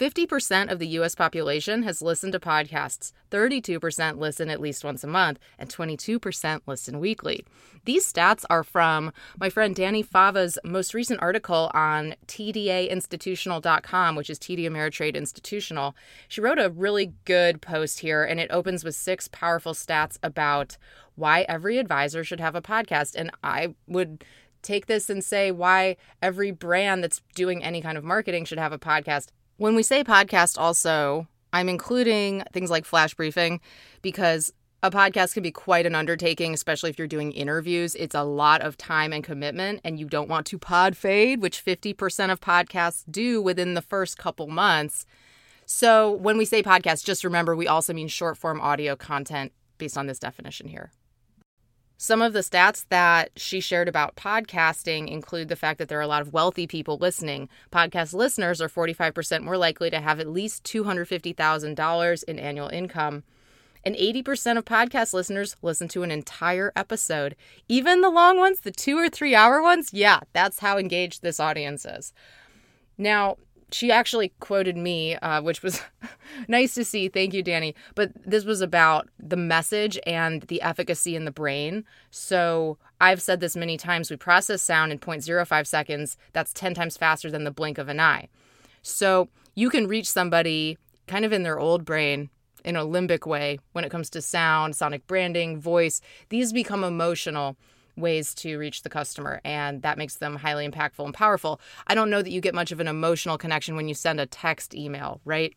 50% of the US population has listened to podcasts, 32% listen at least once a month, and 22% listen weekly. These stats are from my friend Dani Fava's most recent article on TDAinstitutional.com, which is TD Ameritrade Institutional. She wrote a really good post here, and it opens with six powerful stats about why every advisor should have a podcast. And I would take this and say why every brand that's doing any kind of marketing should have a podcast. When we say podcast, also, I'm including things like flash briefing because a podcast can be quite an undertaking, especially if you're doing interviews. It's a lot of time and commitment, and you don't want to pod fade, which 50% of podcasts do within the first couple months. So when we say podcast, just remember we also mean short form audio content based on this definition here. Some of the stats that she shared about podcasting include the fact that there are a lot of wealthy people listening. Podcast listeners are 45% more likely to have at least $250,000 in annual income. And 80% of podcast listeners listen to an entire episode. Even the long ones, the two or three hour ones, yeah, that's how engaged this audience is. Now, she actually quoted me, uh, which was nice to see. Thank you, Dani. But this was about the message and the efficacy in the brain. So I've said this many times. We process sound in 0.05 seconds. That's 10 times faster than the blink of an eye. So you can reach somebody kind of in their old brain in a limbic way when it comes to sound, sonic branding, voice. These become emotional ways to reach the customer, and that makes them highly impactful and powerful. I don't know that you get much of an emotional connection when you send a text email, right?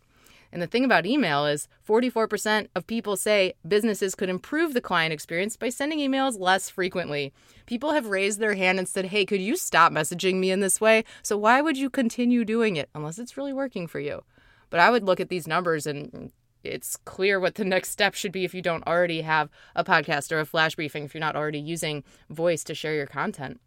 And the thing about email is 44% of people say businesses could improve the client experience by sending emails less frequently. People have raised their hand and said, hey, could you stop messaging me in this way? So why would you continue doing it unless it's really working for you? But I would look at these numbers and it's clear what the next step should be if you don't already have a podcast or a flash briefing, if you're not already using voice to share your content.